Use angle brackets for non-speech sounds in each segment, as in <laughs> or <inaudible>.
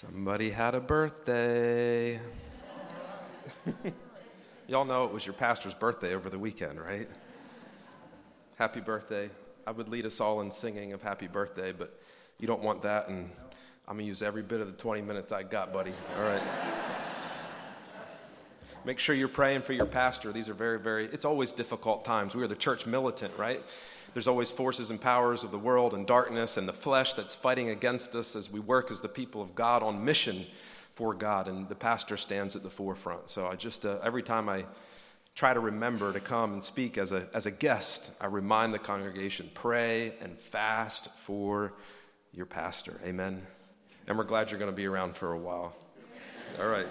Somebody had a birthday. <laughs> Y'all know it was your pastor's birthday over the weekend, right? Happy birthday. I would lead us all in singing of happy birthday, but you don't want that, and I'm to use every bit of the 20 minutes I got, buddy. All right. Make sure you're praying for your pastor. These are very, very, it's always difficult times. We are the church militant, right? There's always forces and powers of the world and darkness and the flesh that's fighting against us as we work as the people of God on mission for God. And the pastor stands at the forefront. So I just, uh, every time I try to remember to come and speak as a, as a guest, I remind the congregation pray and fast for your pastor. Amen. And we're glad you're going to be around for a while. All right.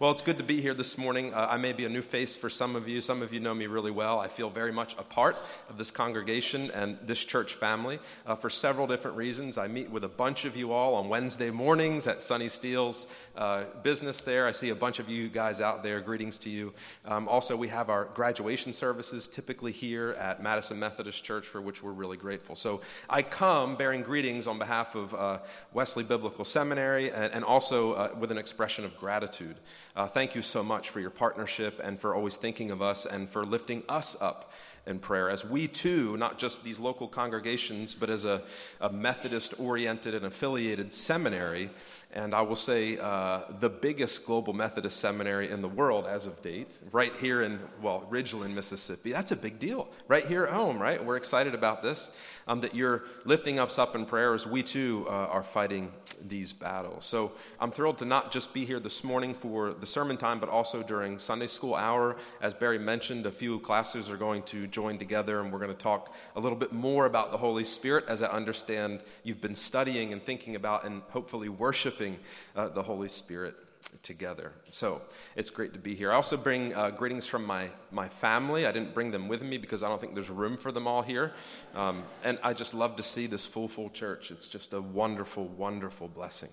Well, it's good to be here this morning. Uh, I may be a new face for some of you. Some of you know me really well. I feel very much a part of this congregation and this church family uh, for several different reasons. I meet with a bunch of you all on Wednesday mornings at Sunny Steele's uh, business there. I see a bunch of you guys out there. Greetings to you. Um, also, we have our graduation services typically here at Madison Methodist Church, for which we're really grateful. So I come bearing greetings on behalf of uh, Wesley Biblical Seminary and, and also uh, with an expression of gratitude. Uh, thank you so much for your partnership and for always thinking of us and for lifting us up in prayer as we too, not just these local congregations, but as a, a Methodist oriented and affiliated seminary, and I will say uh, the biggest global Methodist seminary in the world as of date, right here in, well, Ridgeland, Mississippi. That's a big deal, right here at home, right? We're excited about this, um, that you're lifting us up in prayer as we too uh, are fighting these battles. So I'm thrilled to not just be here this morning for the sermon time, but also during Sunday school hour. As Barry mentioned, a few classes are going to join together, and we're going to talk a little bit more about the Holy Spirit, as I understand you've been studying and thinking about and hopefully worshiping worshiping uh, the Holy Spirit together. So it's great to be here. I also bring uh, greetings from my, my family. I didn't bring them with me because I don't think there's room for them all here. Um, and I just love to see this full, full church. It's just a wonderful, wonderful blessing.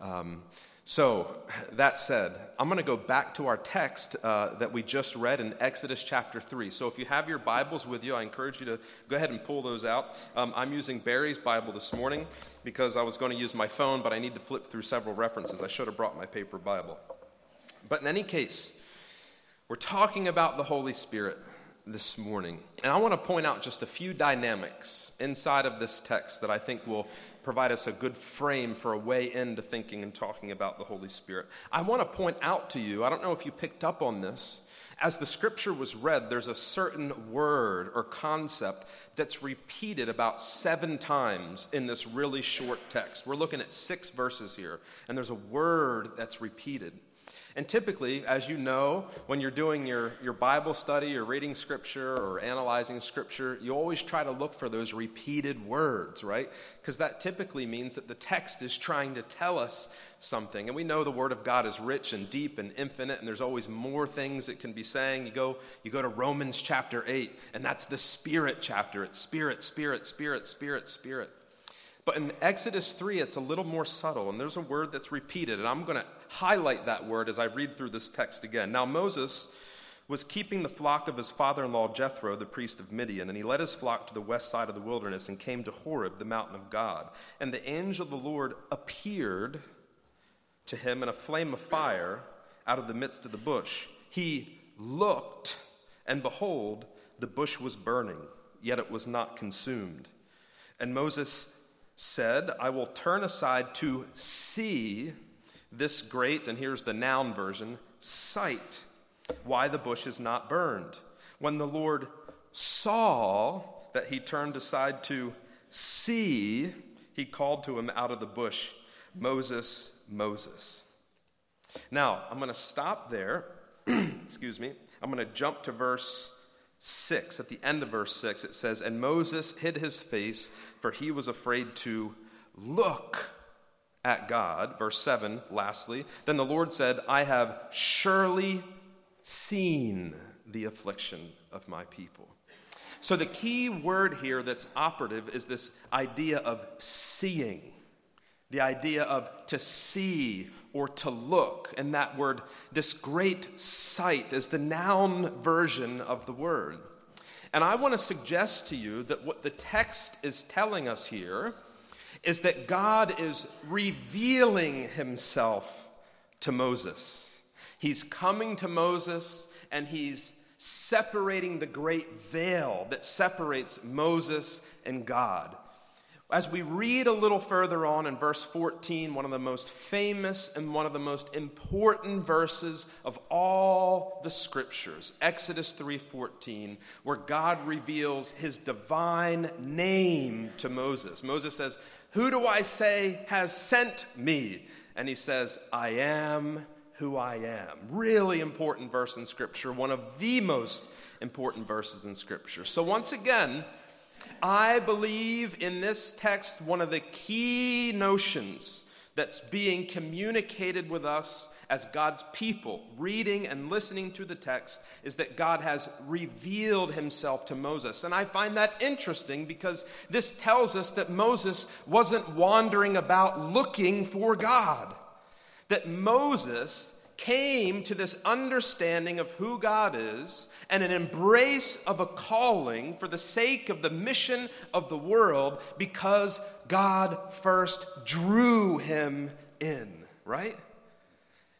Um, so, that said, I'm going to go back to our text uh, that we just read in Exodus chapter 3. So, if you have your Bibles with you, I encourage you to go ahead and pull those out. Um, I'm using Barry's Bible this morning because I was going to use my phone, but I need to flip through several references. I should have brought my paper Bible. But in any case, we're talking about the Holy Spirit this morning. And I want to point out just a few dynamics inside of this text that I think will provide us a good frame for a way into thinking and talking about the Holy Spirit. I want to point out to you, I don't know if you picked up on this, as the scripture was read, there's a certain word or concept that's repeated about seven times in this really short text. We're looking at six verses here, and there's a word that's repeated. And typically, as you know, when you're doing your, your Bible study or reading scripture or analyzing scripture, you always try to look for those repeated words, right? Because that typically means that the text is trying to tell us something. And we know the Word of God is rich and deep and infinite, and there's always more things it can be saying. You go, you go to Romans chapter 8, and that's the Spirit chapter. It's Spirit, Spirit, Spirit, Spirit, Spirit. But in Exodus 3, it's a little more subtle, and there's a word that's repeated, and I'm going to highlight that word as I read through this text again. Now, Moses was keeping the flock of his father in law Jethro, the priest of Midian, and he led his flock to the west side of the wilderness and came to Horeb, the mountain of God. And the angel of the Lord appeared to him in a flame of fire out of the midst of the bush. He looked, and behold, the bush was burning, yet it was not consumed. And Moses said, I will turn aside to see this great, and here's the noun version, sight, why the bush is not burned. When the Lord saw that he turned aside to see, he called to him out of the bush, Moses, Moses. Now, I'm going to stop there. <clears throat> Excuse me. I'm going to jump to verse 6, at the end of verse 6, it says, And Moses hid his face, for he was afraid to look at God. Verse 7, lastly, Then the Lord said, I have surely seen the affliction of my people. So the key word here that's operative is this idea of seeing, the idea of to see or to look. And that word, this great sight, is the noun version of the word. And I want to suggest to you that what the text is telling us here is that God is revealing himself to Moses. He's coming to Moses and he's separating the great veil that separates Moses and God. As we read a little further on in verse 14, one of the most famous and one of the most important verses of all the scriptures, Exodus 3:14, where God reveals his divine name to Moses. Moses says, "Who do I say has sent me?" And he says, "I am who I am." Really important verse in scripture, one of the most important verses in scripture. So once again, I believe in this text one of the key notions that's being communicated with us as God's people, reading and listening to the text, is that God has revealed himself to Moses. And I find that interesting because this tells us that Moses wasn't wandering about looking for God. That Moses came to this understanding of who God is and an embrace of a calling for the sake of the mission of the world because God first drew him in, right?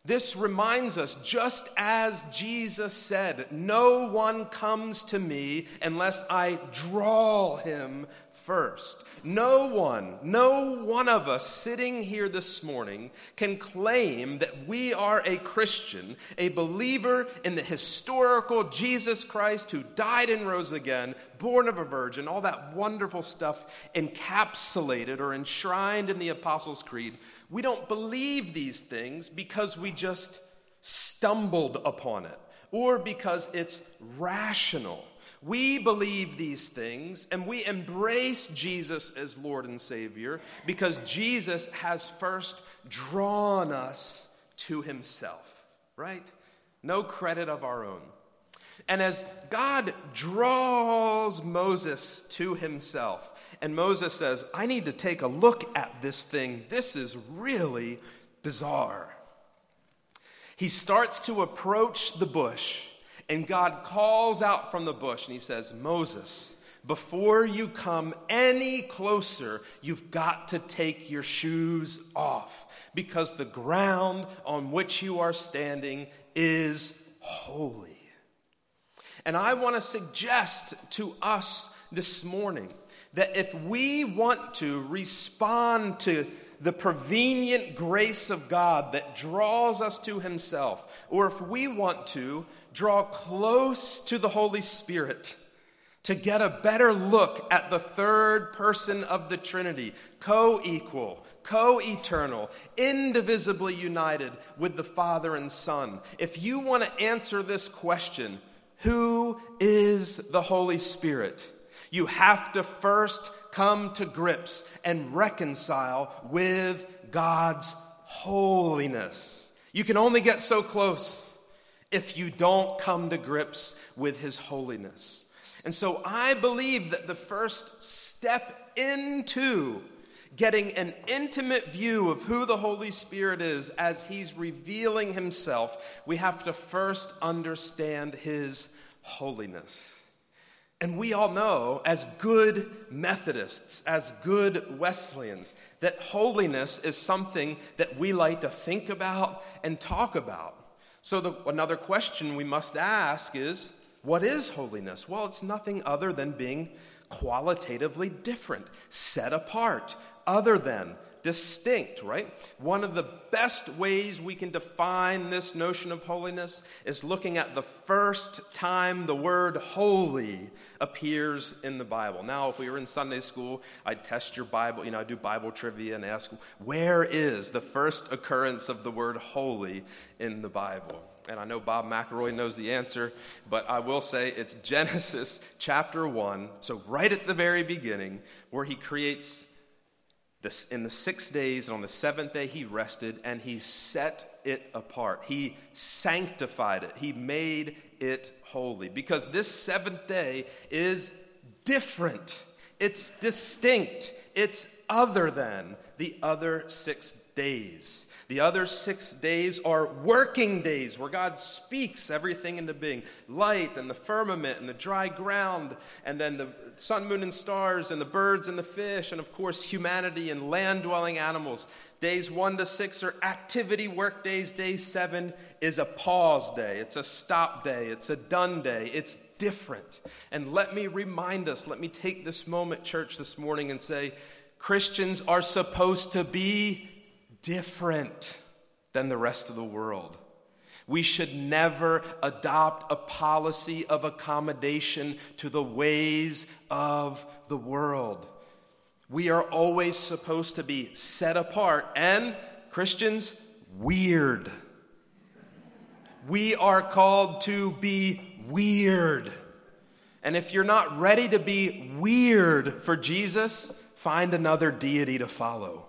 This reminds us, just as Jesus said, No one comes to me unless I draw him first. No one, no one of us sitting here this morning can claim that we are a Christian, a believer in the historical Jesus Christ who died and rose again, born of a virgin, all that wonderful stuff encapsulated or enshrined in the Apostles' Creed. We don't believe these things because we just stumbled upon it or because it's rational. We believe these things and we embrace Jesus as Lord and Savior because Jesus has first drawn us to Himself, right? No credit of our own. And as God draws Moses to Himself, and Moses says, I need to take a look at this thing. This is really bizarre. He starts to approach the bush and God calls out from the bush and he says, Moses, before you come any closer, you've got to take your shoes off because the ground on which you are standing is holy. And I want to suggest to us this morning that if we want to respond to the prevenient grace of God that draws us to Himself, or if we want to draw close to the Holy Spirit to get a better look at the third person of the Trinity, co equal, co eternal, indivisibly united with the Father and Son. If you want to answer this question, who is the Holy Spirit? You have to first come to grips and reconcile with God's holiness. You can only get so close if you don't come to grips with his holiness. And so I believe that the first step into getting an intimate view of who the Holy Spirit is as he's revealing himself, we have to first understand his holiness. And we all know, as good Methodists, as good Wesleyans, that holiness is something that we like to think about and talk about. So, the, another question we must ask is what is holiness? Well, it's nothing other than being qualitatively different, set apart, other than, distinct, right? One of the best ways we can define this notion of holiness is looking at the first time the word holy appears in the Bible. Now, if we were in Sunday school, I'd test your Bible, you know, I'd do Bible trivia and ask, where is the first occurrence of the word holy in the Bible? And I know Bob McElroy knows the answer, but I will say it's <laughs> Genesis chapter 1, so right at the very beginning, where he creates in the six days, and on the seventh day he rested, and he set it apart. He sanctified it. He made it holy. Because this seventh day is different, it's distinct, it's other than the other six days. The other six days are working days where God speaks everything into being light and the firmament and the dry ground, and then the sun, moon, and stars, and the birds and the fish, and of course, humanity and land dwelling animals. Days one to six are activity work days. Day seven is a pause day, it's a stop day, it's a done day. It's different. And let me remind us, let me take this moment, church, this morning and say, Christians are supposed to be different than the rest of the world. We should never adopt a policy of accommodation to the ways of the world. We are always supposed to be set apart and, Christians, weird. We are called to be weird. And if you're not ready to be weird for Jesus, find another deity to follow.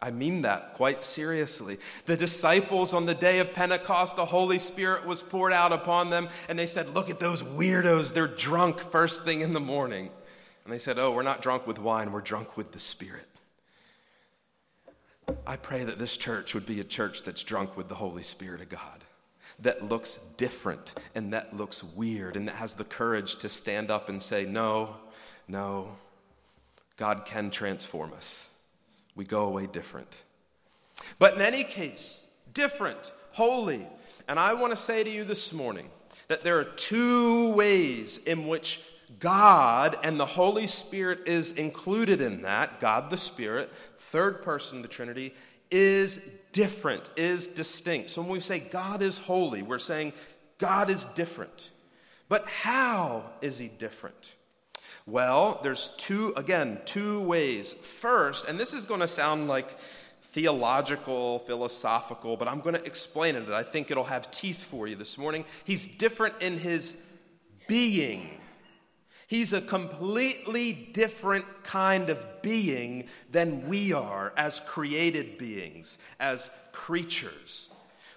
I mean that quite seriously. The disciples on the day of Pentecost, the Holy Spirit was poured out upon them, and they said, Look at those weirdos. They're drunk first thing in the morning. And they said, Oh, we're not drunk with wine, we're drunk with the Spirit. I pray that this church would be a church that's drunk with the Holy Spirit of God, that looks different and that looks weird, and that has the courage to stand up and say, No, no, God can transform us we go away different. But in any case, different, holy. And I want to say to you this morning that there are two ways in which God and the Holy Spirit is included in that. God the Spirit, third person of the Trinity, is different, is distinct. So when we say God is holy, we're saying God is different. But how is he different? Well, there's two, again, two ways. First, and this is going to sound like theological, philosophical, but I'm going to explain it. I think it'll have teeth for you this morning. He's different in his being. He's a completely different kind of being than we are as created beings, as creatures.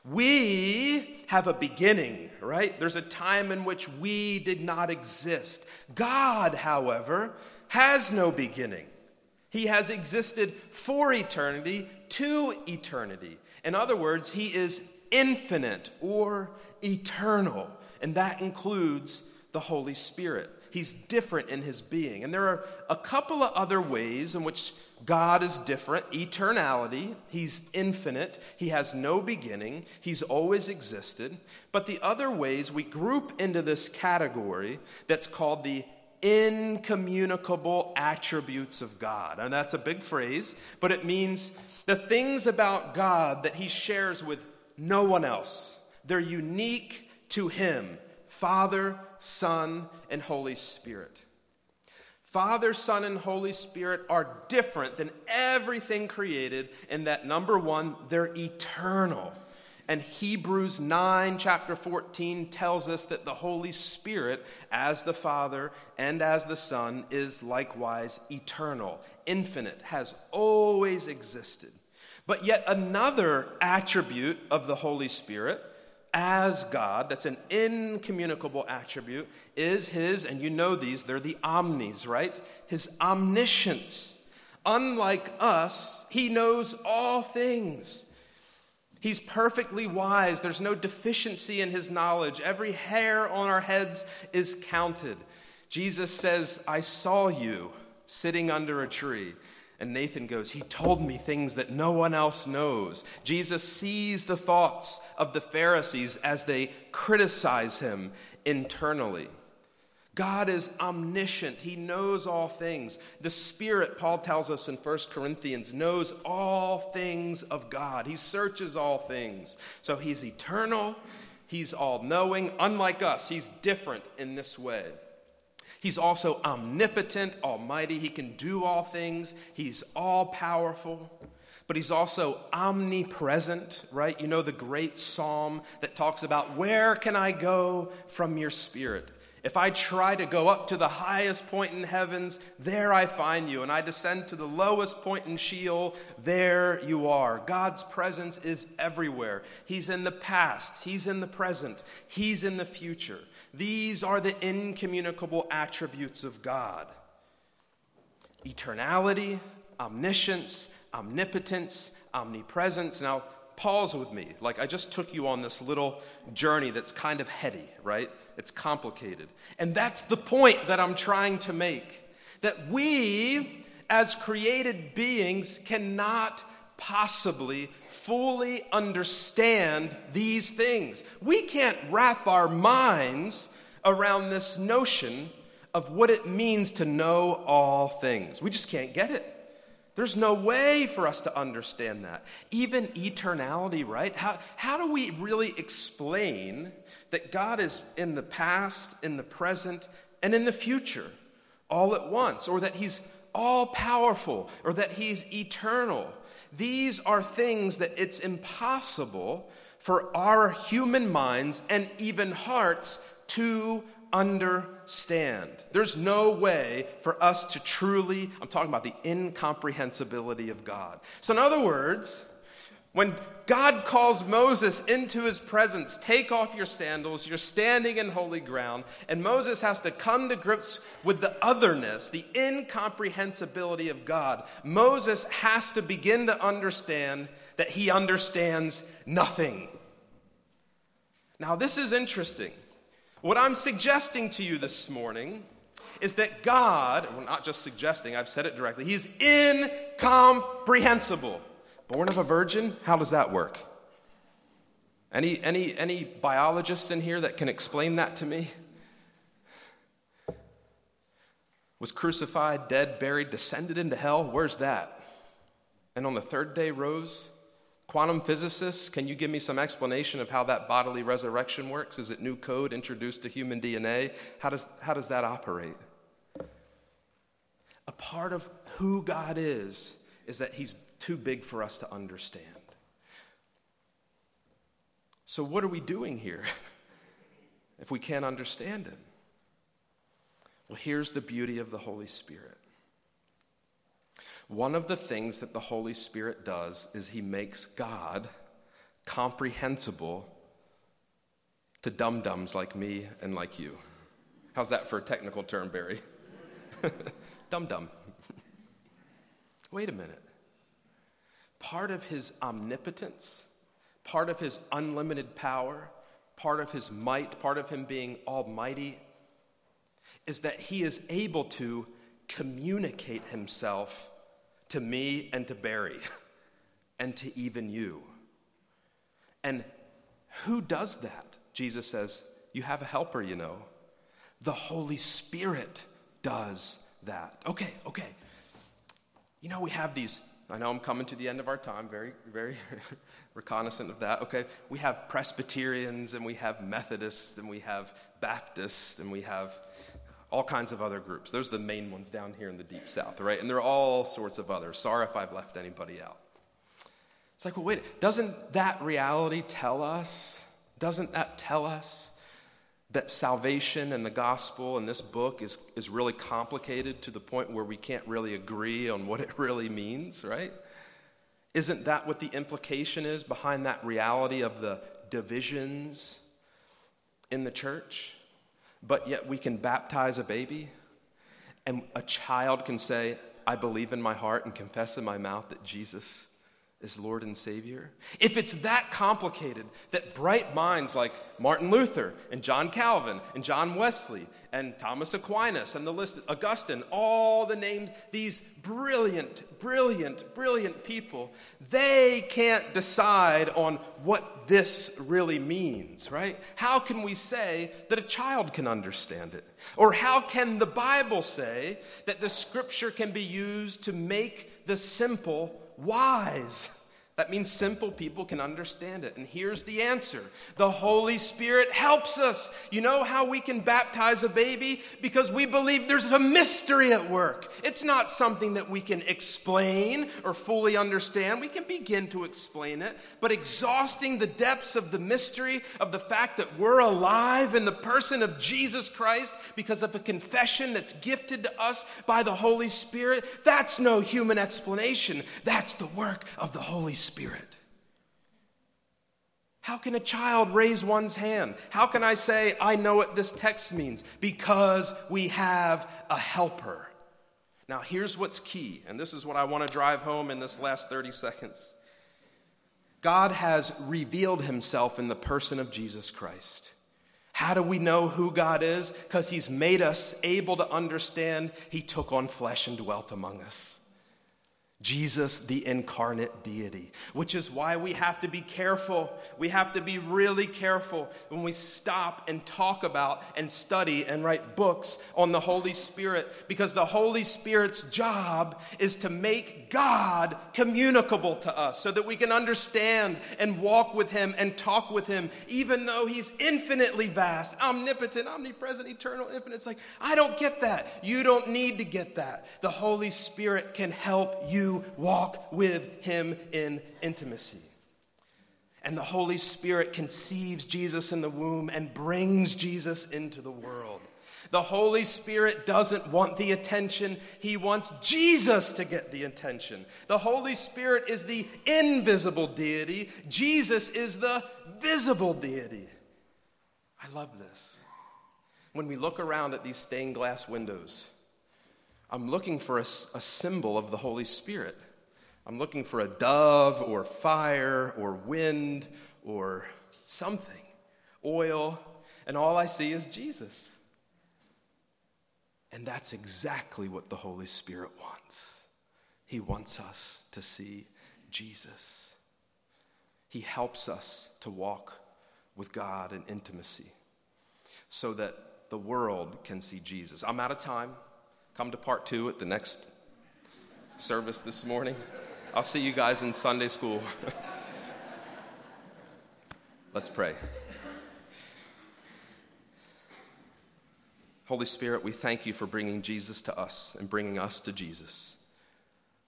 We have a beginning, right? There's a time in which we did not exist. God, however, has no beginning. He has existed for eternity to eternity. In other words, He is infinite or eternal, and that includes the Holy Spirit. He's different in His being. And there are a couple of other ways in which God is different, eternality. He's infinite. He has no beginning. He's always existed. But the other ways we group into this category that's called the incommunicable attributes of God. And that's a big phrase, but it means the things about God that he shares with no one else. They're unique to him Father, Son, and Holy Spirit. Father, Son, and Holy Spirit are different than everything created in that number one, they're eternal. And Hebrews 9, chapter 14, tells us that the Holy Spirit, as the Father and as the Son, is likewise eternal, infinite, has always existed. But yet, another attribute of the Holy Spirit as God, that's an incommunicable attribute, is his, and you know these, they're the omnis, right? His omniscience. Unlike us, he knows all things. He's perfectly wise. There's no deficiency in his knowledge. Every hair on our heads is counted. Jesus says, I saw you sitting under a tree. And Nathan goes, He told me things that no one else knows. Jesus sees the thoughts of the Pharisees as they criticize him internally. God is omniscient. He knows all things. The Spirit, Paul tells us in 1 Corinthians, knows all things of God. He searches all things. So he's eternal, he's all knowing. Unlike us, he's different in this way. He's also omnipotent, almighty. He can do all things. He's all powerful. But he's also omnipresent, right? You know the great psalm that talks about where can I go from your spirit? If I try to go up to the highest point in heavens, there I find you. And I descend to the lowest point in Sheol, there you are. God's presence is everywhere. He's in the past, He's in the present, He's in the future. These are the incommunicable attributes of God eternality, omniscience, omnipotence, omnipresence. Now, pause with me. Like, I just took you on this little journey that's kind of heady, right? It's complicated. And that's the point that I'm trying to make that we, as created beings, cannot possibly fully understand these things. We can't wrap our minds around this notion of what it means to know all things. We just can't get it. There's no way for us to understand that. Even eternality, right? How, how do we really explain that God is in the past, in the present, and in the future all at once? Or that He's all powerful, or that He's eternal? These are things that it's impossible for our human minds and even hearts to understand. There's no way for us to truly, I'm talking about the incomprehensibility of God. So, in other words, when God calls Moses into his presence, take off your sandals, you're standing in holy ground, and Moses has to come to grips with the otherness, the incomprehensibility of God. Moses has to begin to understand that he understands nothing. Now, this is interesting what I'm suggesting to you this morning is that God, well, not just suggesting, I've said it directly, He's incomprehensible. Born of a virgin, how does that work? Any, any, any biologists in here that can explain that to me? Was crucified, dead, buried, descended into hell? Where's that? And on the third day rose? Quantum physicists, can you give me some explanation of how that bodily resurrection works? Is it new code introduced to human DNA? How does, how does that operate? A part of who God is is that He's too big for us to understand. So, what are we doing here <laughs> if we can't understand Him? Well, here's the beauty of the Holy Spirit. One of the things that the Holy Spirit does is he makes God comprehensible to dum dums like me and like you. How's that for a technical term, Barry? <laughs> dum dum. Wait a minute. Part of his omnipotence, part of his unlimited power, part of his might, part of him being almighty, is that he is able to communicate himself to me and to Barry <laughs> and to even you. And who does that? Jesus says, You have a helper, you know. The Holy Spirit does that. Okay, okay. You know, we have these, I know I'm coming to the end of our time, very, very <laughs> reconnaissant of that. Okay, we have Presbyterians and we have Methodists and we have Baptists and we have all kinds of other groups. Those are the main ones down here in the deep south, right? And there are all sorts of others. Sorry if I've left anybody out. It's like, well, wait, doesn't that reality tell us? Doesn't that tell us that salvation and the gospel and this book is, is really complicated to the point where we can't really agree on what it <laughs> really means, right? Isn't that what the implication is behind that reality of the divisions in the church? But yet we can baptize a baby and a child can say, I believe in my heart and confess in my mouth that Jesus is Lord and Savior? If it's that complicated that bright minds like Martin Luther and John Calvin and John Wesley and Thomas Aquinas and the list, Augustine, all the names, these brilliant, brilliant, brilliant people, they can't decide on what this really means, right? How can we say that a child can understand it? Or how can the Bible say that the scripture can be used to make the simple wise? That means simple people can understand it. And here's the answer the Holy Spirit helps us. You know how we can baptize a baby? Because we believe there's a mystery at work. It's not something that we can explain or fully understand. We can begin to explain it, but exhausting the depths of the mystery of the fact that we're alive in the person of Jesus Christ because of a confession that's gifted to us by the Holy Spirit, that's no human explanation. That's the work of the Holy Spirit. Spirit. How can a child raise one's hand? How can I say, I know what this text means? Because we have a helper. Now, here's what's key, and this is what I want to drive home in this last 30 seconds. God has revealed himself in the person of Jesus Christ. How do we know who God is? Because he's made us able to understand he took on flesh and dwelt among us. Jesus, the incarnate deity, which is why we have to be careful. We have to be really careful when we stop and talk about and study and write books on the Holy Spirit, because the Holy Spirit's job is to make God communicable to us so that we can understand and walk with Him and talk with Him, even though He's infinitely vast, omnipotent, omnipresent, eternal, infinite. It's like, I don't get that. You don't need to get that. The Holy Spirit can help walk with Him in intimacy. And the Holy Spirit conceives Jesus in the womb and brings Jesus into the world. The Holy Spirit doesn't want the attention, He wants Jesus to get the attention. The Holy Spirit is the invisible deity, Jesus is the visible deity. I love this. When we look around at these stained glass windows, I'm looking for a, a symbol of the Holy Spirit. I'm looking for a dove or fire or wind or something, oil, and all I see is Jesus. And that's exactly what the Holy Spirit wants. He wants us to see Jesus. He helps us to walk with God in intimacy so that the world can see Jesus. I'm out of time. Come to part two at the next service this morning. I'll see you guys in Sunday school. <laughs> Let's pray. Holy Spirit, we thank you for bringing Jesus to us and bringing us to Jesus.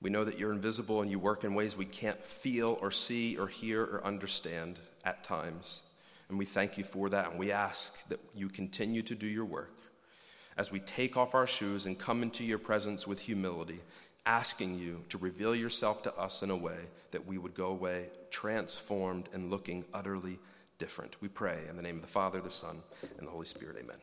We know that you're invisible and you work in ways we can't feel or see or hear or understand at times. And we thank you for that. And we ask that you continue to do your work as we take off our shoes and come into your presence with humility, asking you to reveal yourself to us in a way that we would go away transformed and looking utterly different. We pray in the name of the Father, the Son, and the Holy Spirit. Amen.